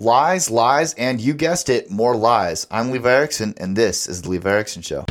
Lies, lies, and you guessed it, more lies. I'm Levi Erickson, and this is the Levi Erickson Show.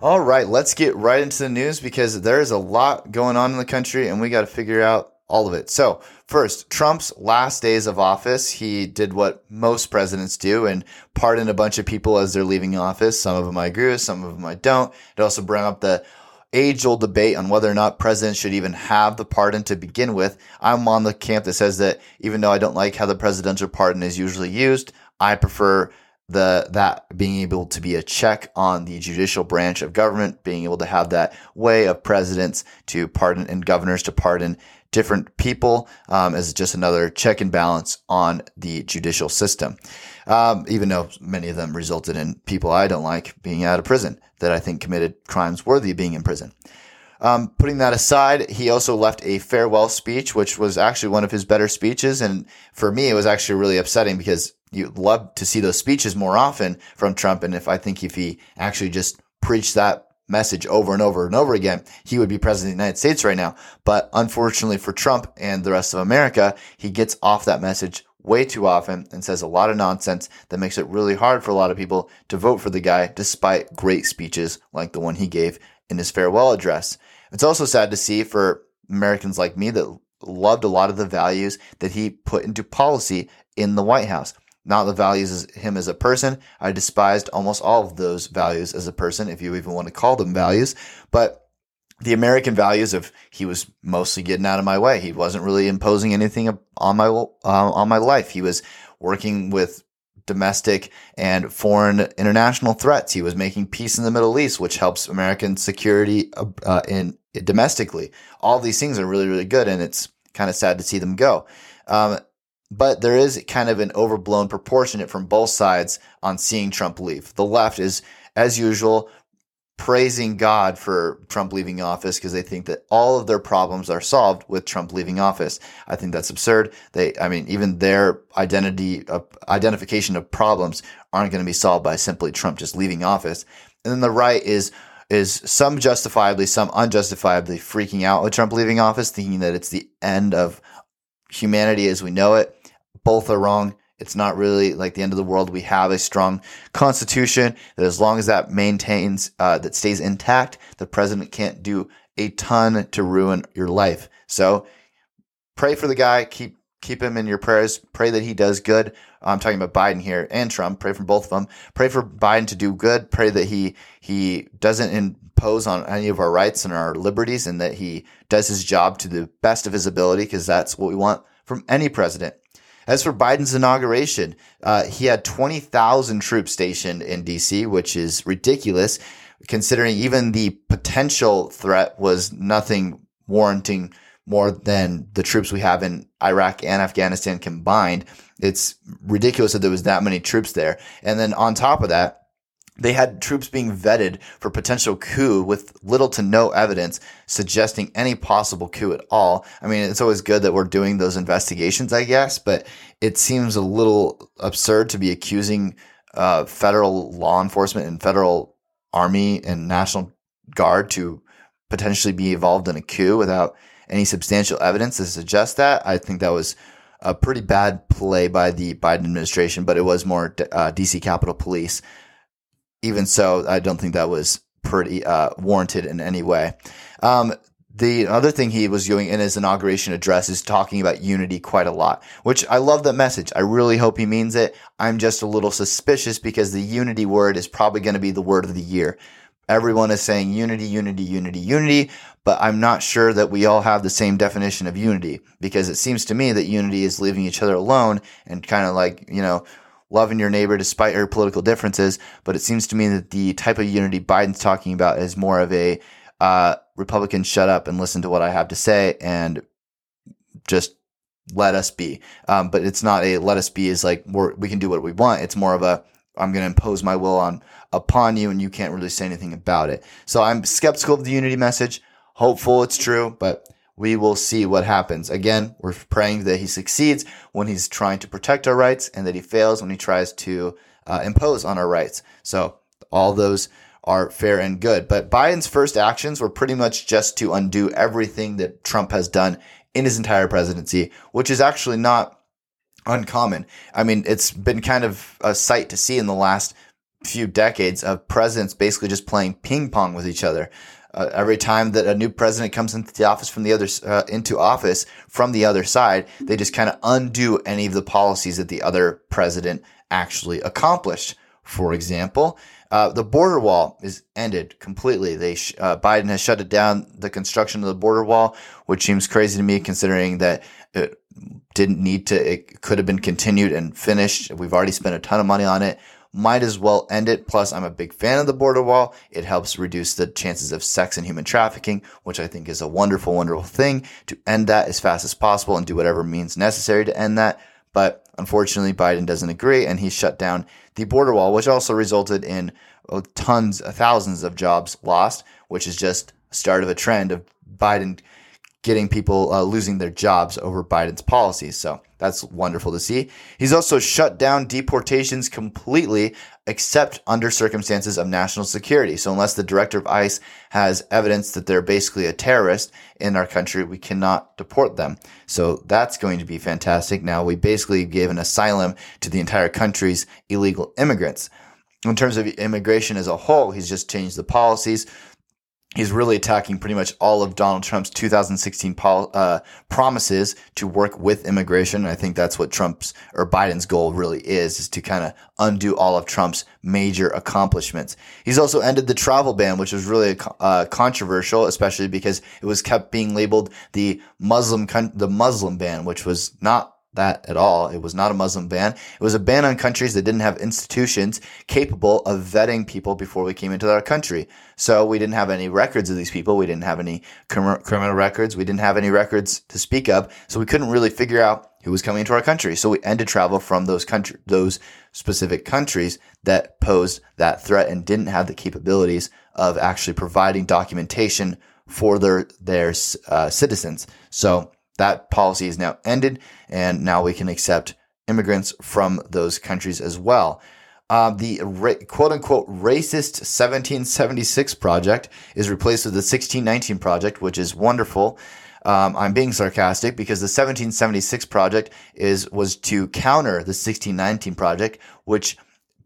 All right, let's get right into the news because there's a lot going on in the country and we got to figure out all of it. So, first, Trump's last days of office, he did what most presidents do and pardoned a bunch of people as they're leaving office. Some of them I agree with, some of them I don't. It also brought up the age old debate on whether or not presidents should even have the pardon to begin with. I'm on the camp that says that even though I don't like how the presidential pardon is usually used, I prefer the that being able to be a check on the judicial branch of government, being able to have that way of presidents to pardon and governors to pardon different people um, as just another check and balance on the judicial system. Um, even though many of them resulted in people I don't like being out of prison that I think committed crimes worthy of being in prison. Um, putting that aside, he also left a farewell speech, which was actually one of his better speeches. And for me, it was actually really upsetting because you'd love to see those speeches more often from Trump. And if I think if he actually just preached that message over and over and over again, he would be president of the United States right now. But unfortunately for Trump and the rest of America, he gets off that message way too often and says a lot of nonsense that makes it really hard for a lot of people to vote for the guy despite great speeches like the one he gave in his farewell address. It's also sad to see for Americans like me that loved a lot of the values that he put into policy in the White House not the values as him as a person. I despised almost all of those values as a person, if you even want to call them values. But the American values of he was mostly getting out of my way. He wasn't really imposing anything on my uh, on my life. He was working with domestic and foreign international threats. He was making peace in the Middle East, which helps American security uh, in domestically. All these things are really really good, and it's kind of sad to see them go. Um, but there is kind of an overblown proportionate from both sides on seeing Trump leave. The left is, as usual, praising God for Trump leaving office because they think that all of their problems are solved with Trump leaving office. I think that's absurd. They, I mean, even their identity, uh, identification of problems aren't going to be solved by simply Trump just leaving office. And then the right is is some justifiably, some unjustifiably freaking out with Trump leaving office, thinking that it's the end of humanity as we know it. Both are wrong. It's not really like the end of the world. We have a strong constitution that, as long as that maintains, uh, that stays intact, the president can't do a ton to ruin your life. So pray for the guy. Keep keep him in your prayers. Pray that he does good. I'm talking about Biden here and Trump. Pray for both of them. Pray for Biden to do good. Pray that he he doesn't impose on any of our rights and our liberties, and that he does his job to the best of his ability, because that's what we want from any president. As for Biden's inauguration, uh, he had 20,000 troops stationed in DC, which is ridiculous considering even the potential threat was nothing warranting more than the troops we have in Iraq and Afghanistan combined. It's ridiculous that there was that many troops there. And then on top of that, they had troops being vetted for potential coup with little to no evidence suggesting any possible coup at all. I mean, it's always good that we're doing those investigations, I guess, but it seems a little absurd to be accusing uh, federal law enforcement and federal army and national guard to potentially be involved in a coup without any substantial evidence to suggest that. I think that was a pretty bad play by the Biden administration, but it was more uh, DC Capitol Police even so, I don't think that was pretty uh, warranted in any way. Um, the other thing he was doing in his inauguration address is talking about unity quite a lot, which I love that message. I really hope he means it. I'm just a little suspicious because the unity word is probably going to be the word of the year. Everyone is saying unity, unity, unity, unity, but I'm not sure that we all have the same definition of unity because it seems to me that unity is leaving each other alone and kind of like, you know, loving your neighbor despite your political differences. But it seems to me that the type of unity Biden's talking about is more of a uh, Republican shut up and listen to what I have to say and just let us be. Um, but it's not a let us be is like we can do what we want. It's more of a I'm going to impose my will on upon you and you can't really say anything about it. So I'm skeptical of the unity message. Hopeful it's true, but we will see what happens. Again, we're praying that he succeeds when he's trying to protect our rights and that he fails when he tries to uh, impose on our rights. So all those are fair and good. But Biden's first actions were pretty much just to undo everything that Trump has done in his entire presidency, which is actually not uncommon. I mean, it's been kind of a sight to see in the last few decades of presidents basically just playing ping pong with each other. Uh, every time that a new president comes into the office from the other uh, into office from the other side, they just kind of undo any of the policies that the other president actually accomplished. For example, uh, the border wall is ended completely. They sh- uh, Biden has shut it down. The construction of the border wall, which seems crazy to me, considering that it didn't need to. It could have been continued and finished. We've already spent a ton of money on it might as well end it. Plus, I'm a big fan of the border wall. It helps reduce the chances of sex and human trafficking, which I think is a wonderful, wonderful thing to end that as fast as possible and do whatever means necessary to end that. But unfortunately, Biden doesn't agree and he shut down the border wall, which also resulted in oh, tons, thousands of jobs lost, which is just start of a trend of Biden getting people uh, losing their jobs over Biden's policies. So that's wonderful to see. He's also shut down deportations completely, except under circumstances of national security. So unless the director of ICE has evidence that they're basically a terrorist in our country, we cannot deport them. So that's going to be fantastic. Now we basically gave an asylum to the entire country's illegal immigrants. In terms of immigration as a whole, he's just changed the policies he's really attacking pretty much all of Donald Trump's 2016 pol- uh, promises to work with immigration. I think that's what Trump's or Biden's goal really is, is to kind of undo all of Trump's major accomplishments. He's also ended the travel ban, which was really uh, controversial, especially because it was kept being labeled the Muslim, con- the Muslim ban, which was not that at all. It was not a Muslim ban. It was a ban on countries that didn't have institutions capable of vetting people before we came into our country. So we didn't have any records of these people. We didn't have any crim- criminal records. We didn't have any records to speak of. So we couldn't really figure out who was coming into our country. So we ended travel from those country, those specific countries that posed that threat and didn't have the capabilities of actually providing documentation for their their uh, citizens. So that policy is now ended, and now we can accept immigrants from those countries as well. Uh, the ra- quote unquote racist 1776 project is replaced with the 1619 project, which is wonderful. Um, I'm being sarcastic because the 1776 project is was to counter the 1619 project, which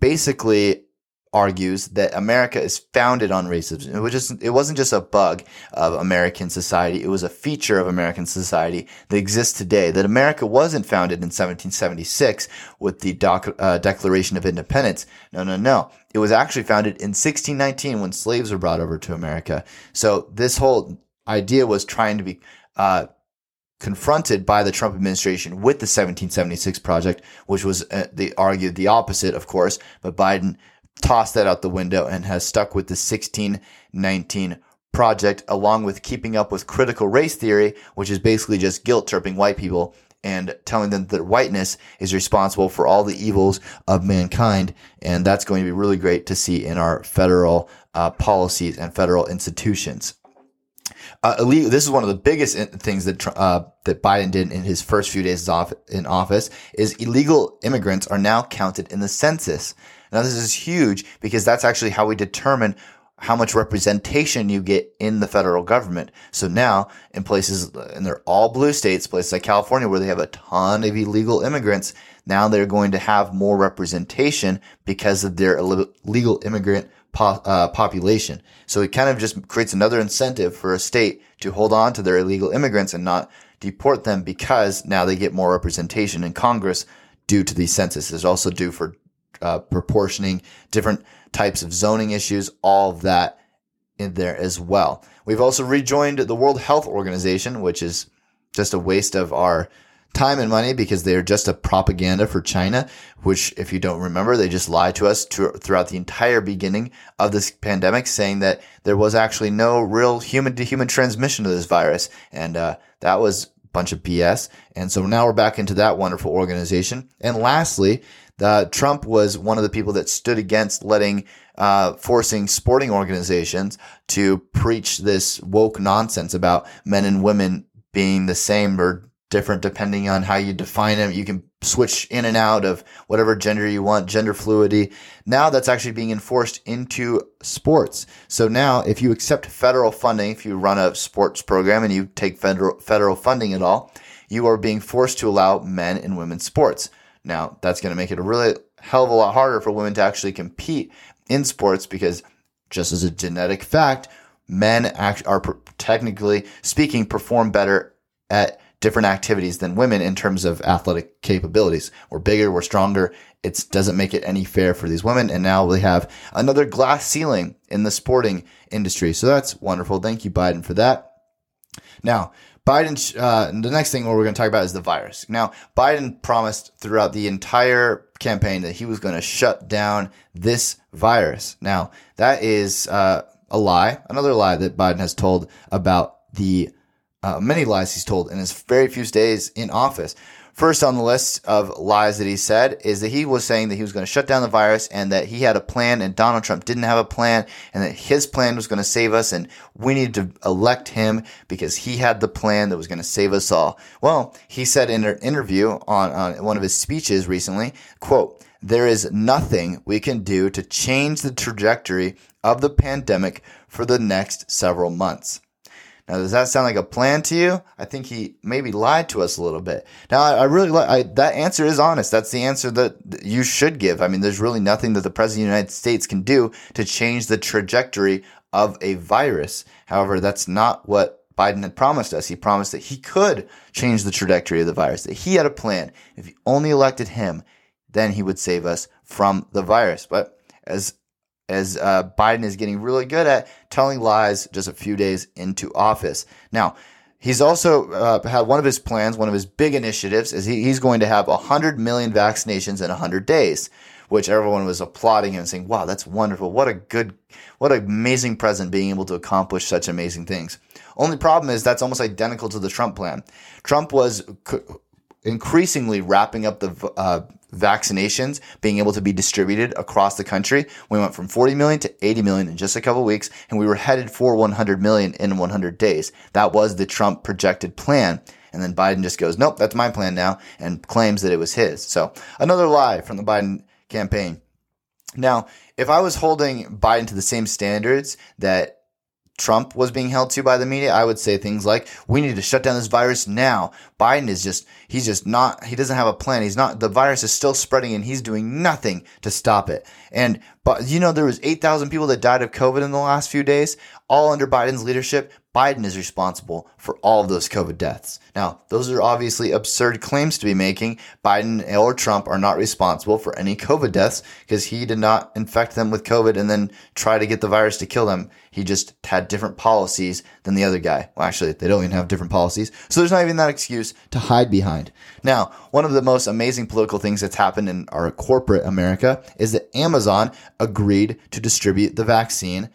basically argues that America is founded on racism. It was just, it wasn't just a bug of American society. It was a feature of American society that exists today. That America wasn't founded in 1776 with the doc, uh, Declaration of Independence. No, no, no. It was actually founded in 1619 when slaves were brought over to America. So this whole idea was trying to be, uh, confronted by the Trump administration with the 1776 project, which was uh, they argued the opposite, of course, but Biden tossed that out the window and has stuck with the 1619 project, along with keeping up with critical race theory, which is basically just guilt tripping white people and telling them that whiteness is responsible for all the evils of mankind. And that's going to be really great to see in our federal uh, policies and federal institutions. Uh, this is one of the biggest things that uh, that Biden did in his first few days in office. Is illegal immigrants are now counted in the census. Now, this is huge because that's actually how we determine how much representation you get in the federal government. So now in places, and they're all blue states, places like California where they have a ton of illegal immigrants, now they're going to have more representation because of their illegal immigrant po- uh, population. So it kind of just creates another incentive for a state to hold on to their illegal immigrants and not deport them because now they get more representation in Congress due to the census. There's also due for uh, proportioning, different types of zoning issues, all of that in there as well. We've also rejoined the World Health Organization, which is just a waste of our time and money because they're just a propaganda for China, which, if you don't remember, they just lied to us to, throughout the entire beginning of this pandemic, saying that there was actually no real human to human transmission of this virus. And, uh, that was a bunch of BS. And so now we're back into that wonderful organization. And lastly, uh, Trump was one of the people that stood against letting, uh, forcing sporting organizations to preach this woke nonsense about men and women being the same or different depending on how you define them. You can switch in and out of whatever gender you want, gender fluidity. Now that's actually being enforced into sports. So now if you accept federal funding, if you run a sports program and you take federal, federal funding at all, you are being forced to allow men and women's sports. Now that's going to make it a really hell of a lot harder for women to actually compete in sports because just as a genetic fact, men act, are technically speaking perform better at different activities than women in terms of athletic capabilities. We're bigger, we're stronger. It doesn't make it any fair for these women. And now we have another glass ceiling in the sporting industry. So that's wonderful. Thank you, Biden, for that. Now, Biden, uh, the next thing we're going to talk about is the virus. Now, Biden promised throughout the entire campaign that he was going to shut down this virus. Now, that is uh, a lie, another lie that Biden has told about the uh, many lies he's told in his very few days in office. First on the list of lies that he said is that he was saying that he was going to shut down the virus and that he had a plan and Donald Trump didn't have a plan and that his plan was going to save us and we needed to elect him because he had the plan that was going to save us all. Well, he said in an interview on, on one of his speeches recently, quote, there is nothing we can do to change the trajectory of the pandemic for the next several months. Now, does that sound like a plan to you? I think he maybe lied to us a little bit. Now, I, I really like that answer is honest. That's the answer that you should give. I mean, there's really nothing that the president of the United States can do to change the trajectory of a virus. However, that's not what Biden had promised us. He promised that he could change the trajectory of the virus, that he had a plan. If he only elected him, then he would save us from the virus. But as as uh, Biden is getting really good at telling lies just a few days into office. Now, he's also uh, had one of his plans, one of his big initiatives, is he, he's going to have 100 million vaccinations in 100 days, which everyone was applauding him and saying, wow, that's wonderful. What a good, what an amazing president being able to accomplish such amazing things. Only problem is that's almost identical to the Trump plan. Trump was increasingly wrapping up the uh, vaccinations being able to be distributed across the country. We went from 40 million to 80 million in just a couple weeks, and we were headed for 100 million in 100 days. That was the Trump projected plan. And then Biden just goes, nope, that's my plan now, and claims that it was his. So another lie from the Biden campaign. Now, if I was holding Biden to the same standards that Trump was being held to by the media, I would say things like, we need to shut down this virus now. Biden is just, he's just not, he doesn't have a plan. He's not, the virus is still spreading and he's doing nothing to stop it. And, but you know, there was 8,000 people that died of COVID in the last few days, all under Biden's leadership. Biden is responsible for all of those COVID deaths. Now, those are obviously absurd claims to be making. Biden or Trump are not responsible for any COVID deaths because he did not infect them with COVID and then try to get the virus to kill them. He just had different policies than the other guy. Well, actually, they don't even have different policies. So there's not even that excuse to hide behind. Now, one of the most amazing political things that's happened in our corporate America is that Amazon agreed to distribute the vaccine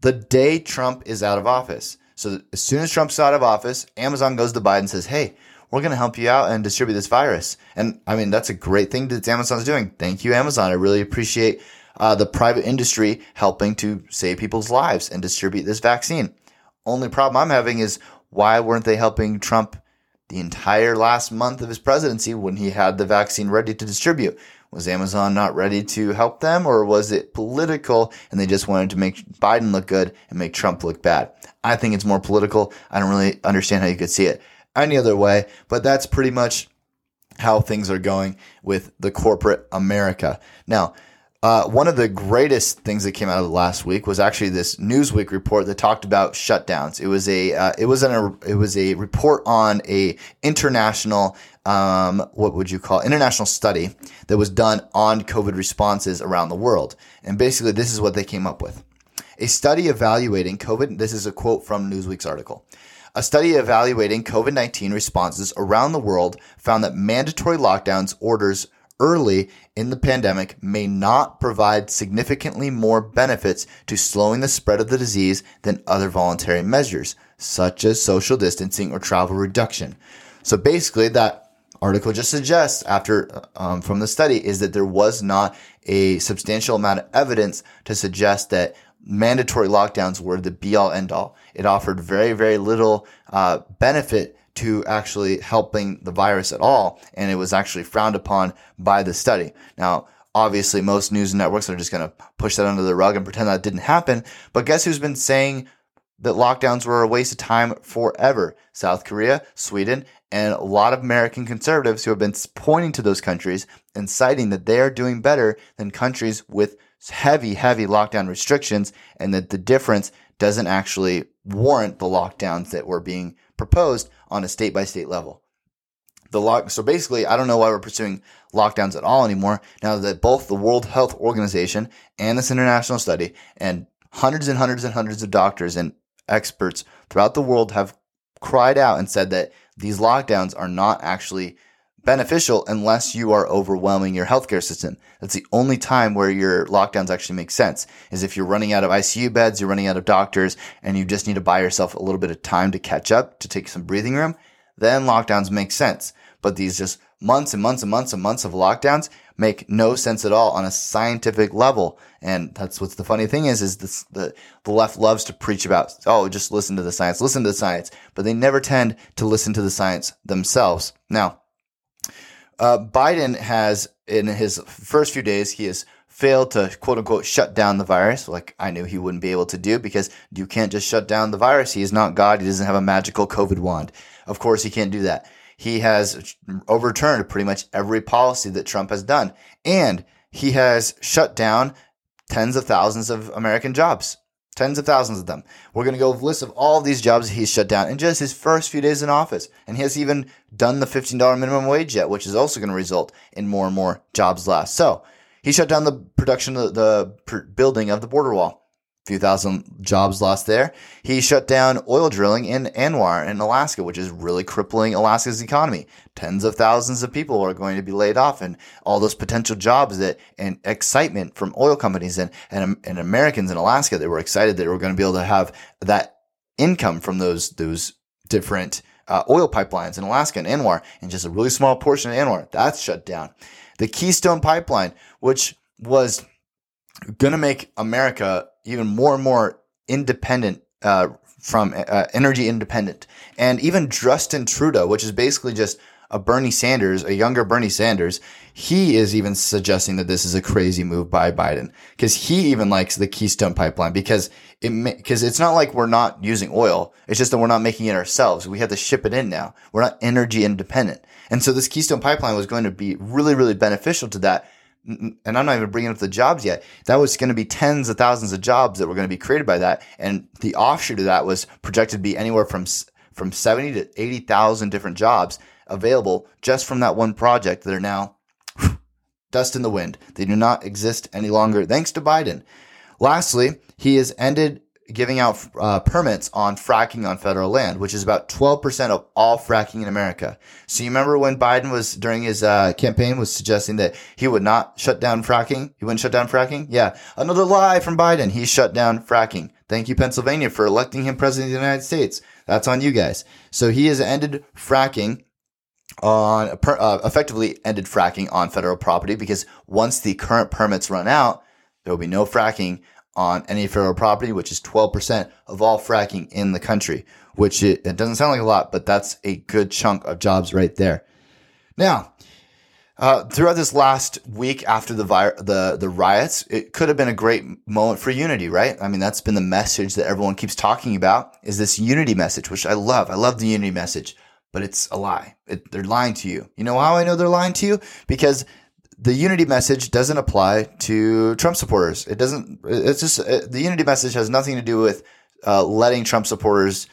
the day Trump is out of office. So as soon as Trump's out of office, Amazon goes to Biden and says, Hey, we're going to help you out and distribute this virus. And I mean, that's a great thing that Amazon's doing. Thank you, Amazon. I really appreciate uh, the private industry helping to save people's lives and distribute this vaccine. Only problem I'm having is why weren't they helping Trump the entire last month of his presidency when he had the vaccine ready to distribute? Was Amazon not ready to help them or was it political and they just wanted to make Biden look good and make Trump look bad? I think it's more political. I don't really understand how you could see it any other way, but that's pretty much how things are going with the corporate America. Now, uh, one of the greatest things that came out of the last week was actually this Newsweek report that talked about shutdowns. It was a uh, it was an it was a report on a international um, what would you call international study that was done on COVID responses around the world. And basically, this is what they came up with: a study evaluating COVID. This is a quote from Newsweek's article. A study evaluating COVID 19 responses around the world found that mandatory lockdowns orders early in the pandemic may not provide significantly more benefits to slowing the spread of the disease than other voluntary measures, such as social distancing or travel reduction. So basically, that article just suggests, after um, from the study, is that there was not a substantial amount of evidence to suggest that mandatory lockdowns were the be all end all. It offered very, very little uh, benefit to actually helping the virus at all. And it was actually frowned upon by the study. Now, obviously, most news networks are just going to push that under the rug and pretend that didn't happen. But guess who's been saying that lockdowns were a waste of time forever? South Korea, Sweden, and a lot of American conservatives who have been pointing to those countries and citing that they are doing better than countries with heavy, heavy lockdown restrictions and that the difference doesn't actually warrant the lockdowns that were being proposed on a state by state level. The lock, so basically, I don't know why we're pursuing lockdowns at all anymore now that both the World Health Organization and this international study and hundreds and hundreds and hundreds of doctors and experts throughout the world have cried out and said that these lockdowns are not actually beneficial unless you are overwhelming your healthcare system. That's the only time where your lockdowns actually make sense is if you're running out of ICU beds, you're running out of doctors, and you just need to buy yourself a little bit of time to catch up, to take some breathing room, then lockdowns make sense. But these just months and months and months and months of lockdowns make no sense at all on a scientific level. And that's what's the funny thing is, is this, the, the left loves to preach about, oh, just listen to the science, listen to the science, but they never tend to listen to the science themselves. Now, uh, Biden has, in his first few days, he has failed to quote unquote shut down the virus, like I knew he wouldn't be able to do because you can't just shut down the virus. He is not God. He doesn't have a magical COVID wand. Of course, he can't do that. He has overturned pretty much every policy that Trump has done. And he has shut down tens of thousands of American jobs tens of thousands of them. We're going to go with list of all of these jobs he's shut down in just his first few days in office. And he hasn't even done the $15 minimum wage yet, which is also going to result in more and more jobs lost. So he shut down the production of the building of the border wall few thousand jobs lost there. He shut down oil drilling in ANWR in Alaska, which is really crippling Alaska's economy. Tens of thousands of people are going to be laid off and all those potential jobs that and excitement from oil companies and, and, and Americans in Alaska that were excited that they were going to be able to have that income from those, those different uh, oil pipelines in Alaska and ANWR and just a really small portion of ANWR. That's shut down. The Keystone Pipeline, which was going to make America even more and more independent uh, from uh, energy independent. And even Justin Trudeau, which is basically just a Bernie Sanders, a younger Bernie Sanders, he is even suggesting that this is a crazy move by Biden because he even likes the Keystone pipeline because it because it's not like we're not using oil. It's just that we're not making it ourselves. We have to ship it in now. We're not energy independent. And so this Keystone pipeline was going to be really, really beneficial to that and I'm not even bringing up the jobs yet. That was going to be tens of thousands of jobs that were going to be created by that, and the offshoot of that was projected to be anywhere from from 70 to 80,000 different jobs available just from that one project that are now dust in the wind. They do not exist any longer thanks to Biden. Lastly, he has ended giving out uh, permits on fracking on federal land, which is about 12% of all fracking in America. So you remember when Biden was during his uh, campaign was suggesting that he would not shut down fracking? He wouldn't shut down fracking? Yeah. Another lie from Biden. He shut down fracking. Thank you, Pennsylvania, for electing him president of the United States. That's on you guys. So he has ended fracking on uh, effectively ended fracking on federal property because once the current permits run out, there will be no fracking on any federal property, which is 12% of all fracking in the country, which it, it, doesn't sound like a lot, but that's a good chunk of jobs right there. Now, uh, throughout this last week after the, vi- the the riots, it could have been a great moment for unity, right? I mean, that's been the message that everyone keeps talking about is this unity message, which I love. I love the unity message, but it's a lie. It, they're lying to you. You know how I know they're lying to you? Because the unity message doesn't apply to Trump supporters. It doesn't. It's just it, the unity message has nothing to do with uh, letting Trump supporters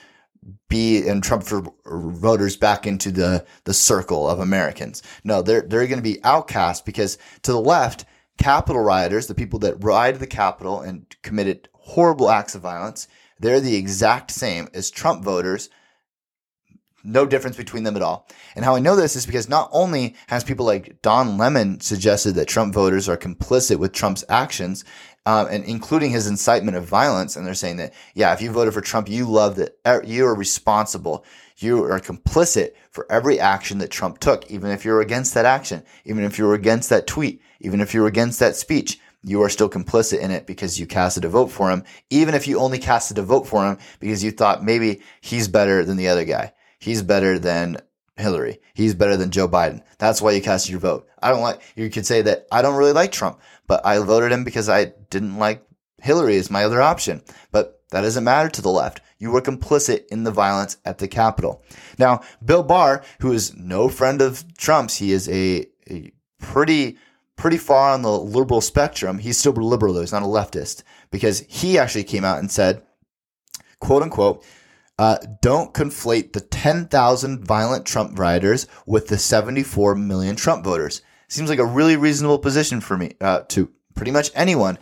be and Trump voters back into the the circle of Americans. No, they're they're going to be outcast because to the left, Capitol rioters, the people that ride the Capitol and committed horrible acts of violence, they're the exact same as Trump voters no difference between them at all. And how I know this is because not only has people like Don Lemon suggested that Trump voters are complicit with Trump's actions, um, and including his incitement of violence, and they're saying that yeah, if you voted for Trump, you love that er, you are responsible, you are complicit for every action that Trump took, even if you're against that action, even if you're against that tweet, even if you're against that speech you are still complicit in it because you casted a vote for him, even if you only casted a vote for him because you thought maybe he's better than the other guy he's better than Hillary. He's better than Joe Biden. That's why you cast your vote. I don't like, you could say that I don't really like Trump, but I voted him because I didn't like Hillary as my other option. But that doesn't matter to the left. You were complicit in the violence at the Capitol. Now, Bill Maher, who is no friend of Trump's, he is a, a pretty, pretty far on the liberal spectrum. He's still liberal though. He's not a leftist because he actually came out and said, quote unquote, uh, don't conflate the 10,000 violent Trump rioters with the 74 million Trump voters. Seems like a really reasonable position for me uh, to pretty much anyone.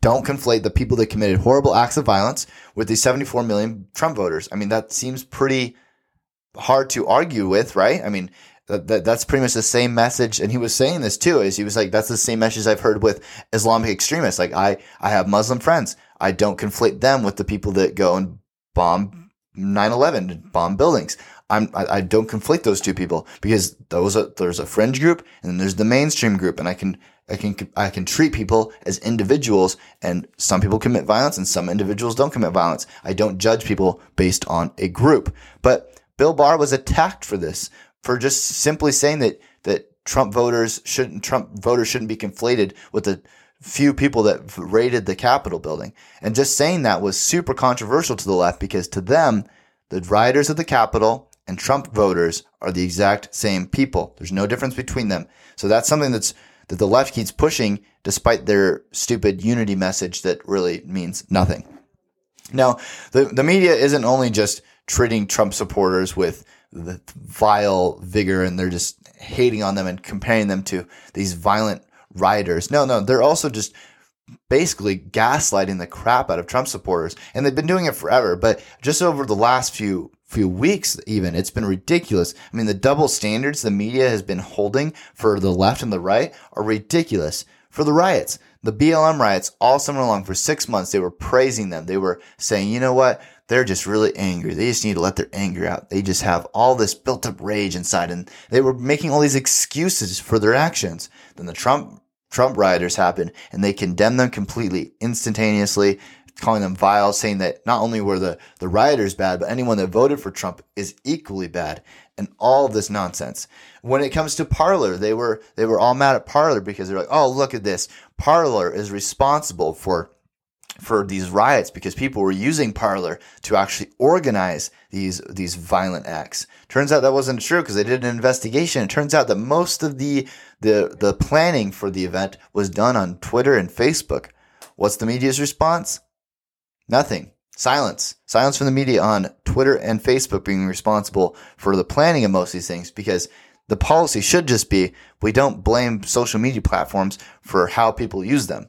Don't conflate the people that committed horrible acts of violence with the 74 million Trump voters. I mean, that seems pretty hard to argue with, right? I mean, that, that, that's pretty much the same message. And he was saying this too, is he was like, that's the same message I've heard with Islamic extremists. Like, I, I have Muslim friends. I don't conflate them with the people that go and bomb 9/11 bomb buildings. I'm, I, I don't conflate those two people because those are, there's a fringe group and then there's the mainstream group, and I can I can I can treat people as individuals, and some people commit violence and some individuals don't commit violence. I don't judge people based on a group. But Bill Maher was attacked for this for just simply saying that that Trump voters shouldn't Trump voters shouldn't be conflated with the few people that raided the Capitol building. And just saying that was super controversial to the left because to them, the rioters of the Capitol and Trump voters are the exact same people. There's no difference between them. So that's something that's that the left keeps pushing despite their stupid unity message that really means nothing. Now, the, the media isn't only just treating Trump supporters with vile vigor and they're just hating on them and comparing them to these violent rioters. No, no, they're also just basically gaslighting the crap out of Trump supporters. And they've been doing it forever, but just over the last few few weeks even, it's been ridiculous. I mean, the double standards the media has been holding for the left and the right are ridiculous. For the riots, the BLM riots all summer long for six months, they were praising them. They were saying, you know what? They're just really angry. They just need to let their anger out. They just have all this built up rage inside and they were making all these excuses for their actions. Then the Trump Trump rioters happened and they condemned them completely instantaneously, calling them vile, saying that not only were the, the rioters bad, but anyone that voted for Trump is equally bad and all of this nonsense. When it comes to Parler, they were, they were all mad at Parler because they're like, oh, look at this. Parler is responsible for for these riots because people were using Parler to actually organize these these violent acts. Turns out that wasn't true because they did an investigation. It turns out that most of the the the planning for the event was done on Twitter and Facebook. What's the media's response? Nothing. Silence. Silence from the media on Twitter and Facebook being responsible for the planning of most of these things because the policy should just be we don't blame social media platforms for how people use them.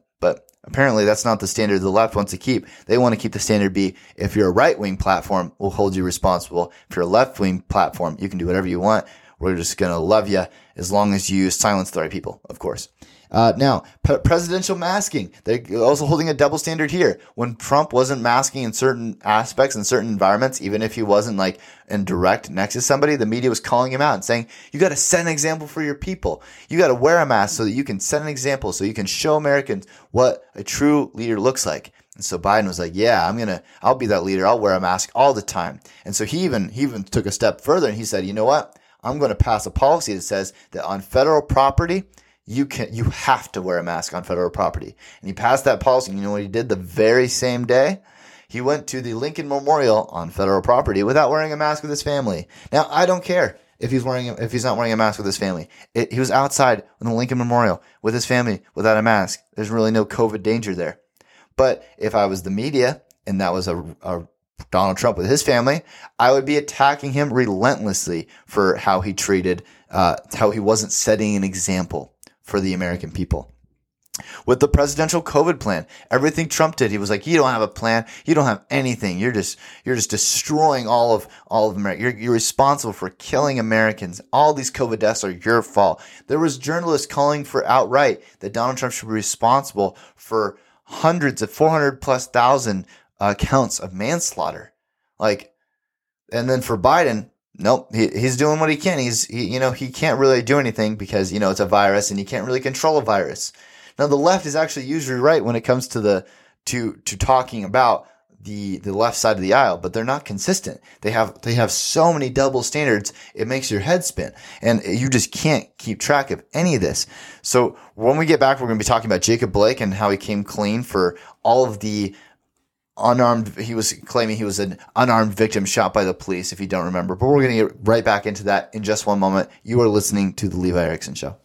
Apparently, that's not the standard the left wants to keep. They want to keep the standard be if you're a right wing platform, we'll hold you responsible. If you're a left wing platform, you can do whatever you want. We're just going to love you as long as you silence the right people, of course. Uh, now, p- presidential masking. They're also holding a double standard here. When Trump wasn't masking in certain aspects in certain environments, even if he wasn't like in direct next to somebody, the media was calling him out and saying, you got to set an example for your people. You got to wear a mask so that you can set an example, so you can show Americans what a true leader looks like. And so Biden was like, yeah, I'm to, I'll be that leader. I'll wear a mask all the time. And so he even, he even took a step further and he said, you know what? I'm going to pass a policy that says that on federal property, you can you have to wear a mask on federal property. And he passed that policy. You know what he did the very same day? He went to the Lincoln Memorial on federal property without wearing a mask with his family. Now I don't care if he's wearing if he's not wearing a mask with his family. It, he was outside in the Lincoln Memorial with his family without a mask. There's really no COVID danger there. But if I was the media and that was a, a Donald Trump with his family, I would be attacking him relentlessly for how he treated, uh, how he wasn't setting an example for the American people. With the presidential COVID plan, everything Trump did, he was like, "You don't have a plan. You don't have anything. You're just you're just destroying all of all of America. You're, you're responsible for killing Americans. All these COVID deaths are your fault." There was journalists calling for outright that Donald Trump should be responsible for hundreds of 400 plus thousand uh, counts of manslaughter. Like, and then for Biden, nope, he, he's doing what he can. He's, he, you know, he can't really do anything because, you know, it's a virus and he can't really control a virus. Now, the left is actually usually right when it comes to the, to, to talking about the the left side of the aisle, but they're not consistent. They have they have so many double standards, it makes your head spin, and you just can't keep track of any of this. So when we get back, we're going to be talking about Jacob Blake and how he came clean for all of the unarmed. He was claiming he was an unarmed victim shot by the police, if you don't remember. But we're going to get right back into that in just one moment. You are listening to the Levi Erickson Show.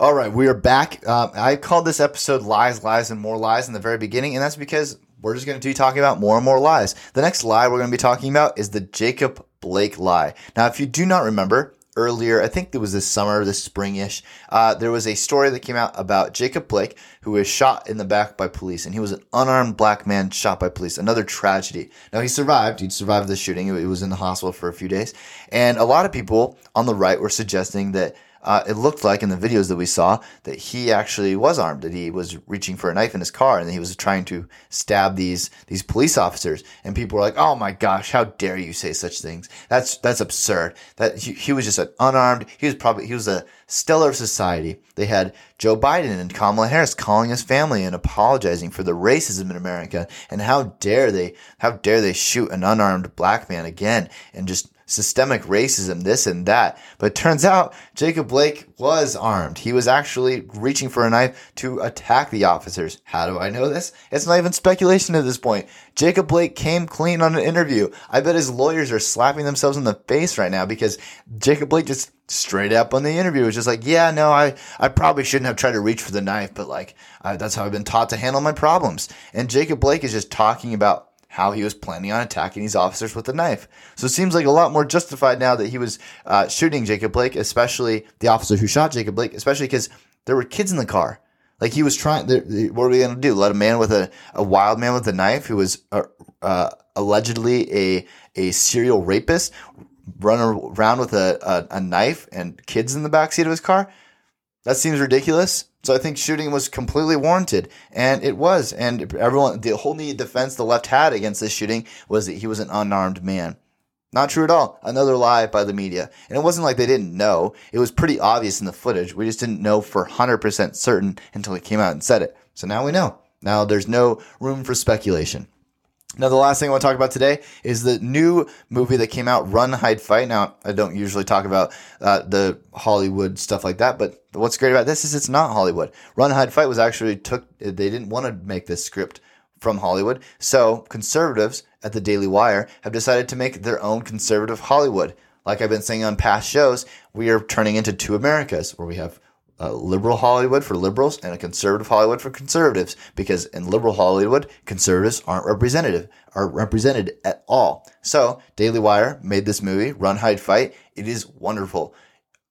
All right, we are back. Uh, I called this episode Lies, Lies, and More Lies in the very beginning, and that's because we're just going to be talking about more and more lies. The next lie we're going to be talking about is the Jacob Blake lie. Now, if you do not remember, earlier, I think it was this summer, this springish, uh, there was a story that came out about Jacob Blake, who was shot in the back by police, and he was an unarmed black man shot by police. Another tragedy. Now he survived. He survived the shooting. He was in the hospital for a few days, and a lot of people on the right were suggesting that uh, it looked like in the videos that we saw that he actually was armed, that he was reaching for a knife in his car, and he was trying to stab these these police officers. And people were like, "Oh my gosh, how dare you say such things? That's that's absurd." That he, he was just an unarmed. He was probably he was a stellar society. They had Joe Biden and Kamala Harris calling his family and apologizing for the racism in America. And how dare they? How dare they shoot an unarmed black man again and just systemic racism, this and that. But turns out Jacob Blake was armed. He was actually reaching for a knife to attack the officers. How do I know this? It's not even speculation at this point. Jacob Blake came clean on an interview. I bet his lawyers are slapping themselves in the face right now because Jacob Blake just straight up on the interview was just like, yeah, no, I, I probably shouldn't have tried to reach for the knife, but like, that's how I've been taught to handle my problems. And Jacob Blake is just talking about how he was planning on attacking these officers with a knife. So it seems like a lot more justified now that he was uh, shooting Jacob Blake, especially the officer who shot Jacob Blake, especially because there were kids in the car. Like he was trying. What are we going to do? Let a man with a, a wild man with a knife who was uh, uh, allegedly a a serial rapist run around with a, a, a knife and kids in the backseat of his car? That seems ridiculous. So I think shooting was completely warranted, and it was. And everyone, the whole defense the left had against this shooting was that he was an unarmed man. Not true at all. Another lie by the media. And it wasn't like they didn't know. It was pretty obvious in the footage. We just didn't know for 100% certain until he came out and said it. So now we know. Now there's no room for speculation. Now, the last thing I want to talk about today is the new movie that came out, Run, Hide, Fight. Now, I don't usually talk about uh, the Hollywood stuff like that, but what's great about this is it's not Hollywood. Run, Hide, Fight was actually took, they didn't want to make this script from Hollywood. So, conservatives at the Daily Wire have decided to make their own conservative Hollywood. Like I've been saying on past shows, we are turning into two Americas where we have a liberal Hollywood for liberals and a conservative Hollywood for conservatives because in liberal Hollywood, conservatives aren't representative, aren't represented at all. So Daily Wire made this movie, Run, Hide, Fight. It is wonderful.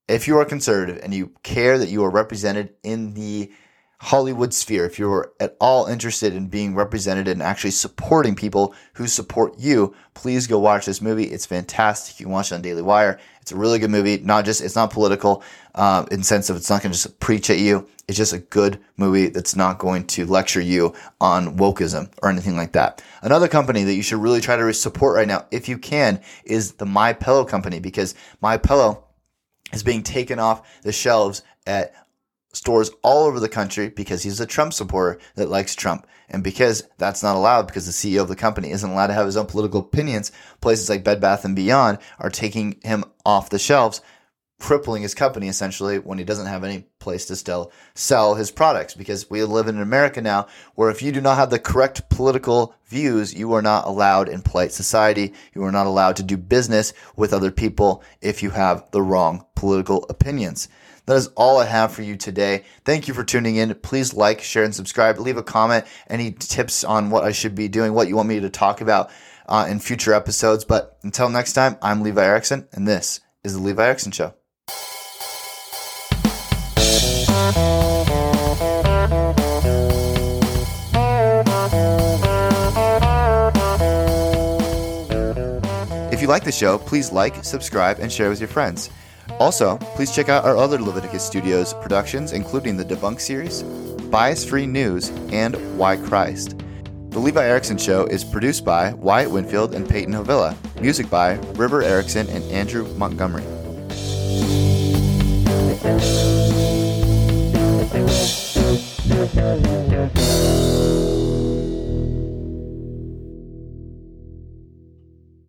If you are conservative and you care that you are represented in the Hollywood sphere, if you're at all interested in being represented and actually supporting people who support you, please go watch this movie. It's fantastic. You can watch it on Daily Wire. It's a really good movie. Not just it's not political uh, in sense of it's not going to just preach at you. It's just a good movie that's not going to lecture you on wokeism or anything like that. Another company that you should really try to support right now, if you can, is the My Pillow company because My Pillow is being taken off the shelves at stores all over the country because he's a Trump supporter that likes Trump. And because that's not allowed, because the CEO of the company isn't allowed to have his own political opinions, places like Bed Bath and Beyond are taking him off the shelves, crippling his company essentially when he doesn't have any place to still sell his products. Because we live in America now where if you do not have the correct political views, you are not allowed in polite society. You are not allowed to do business with other people if you have the wrong political opinions. That is all I have for you today. Thank you for tuning in. Please like, share, and subscribe. Leave a comment. Any tips on what I should be doing, what you want me to talk about uh, in future episodes. But until next time, I'm Levi Erickson, and this is The Levi Erickson Show. You like the show, please like, subscribe, and share with your friends. Also, please check out our other Leviticus Studios productions, including the Debunk series, Bias Free News, and Why Christ. The Levi Erickson Show is produced by Wyatt Winfield and Peyton Havilla. Music by River Erickson and Andrew Montgomery.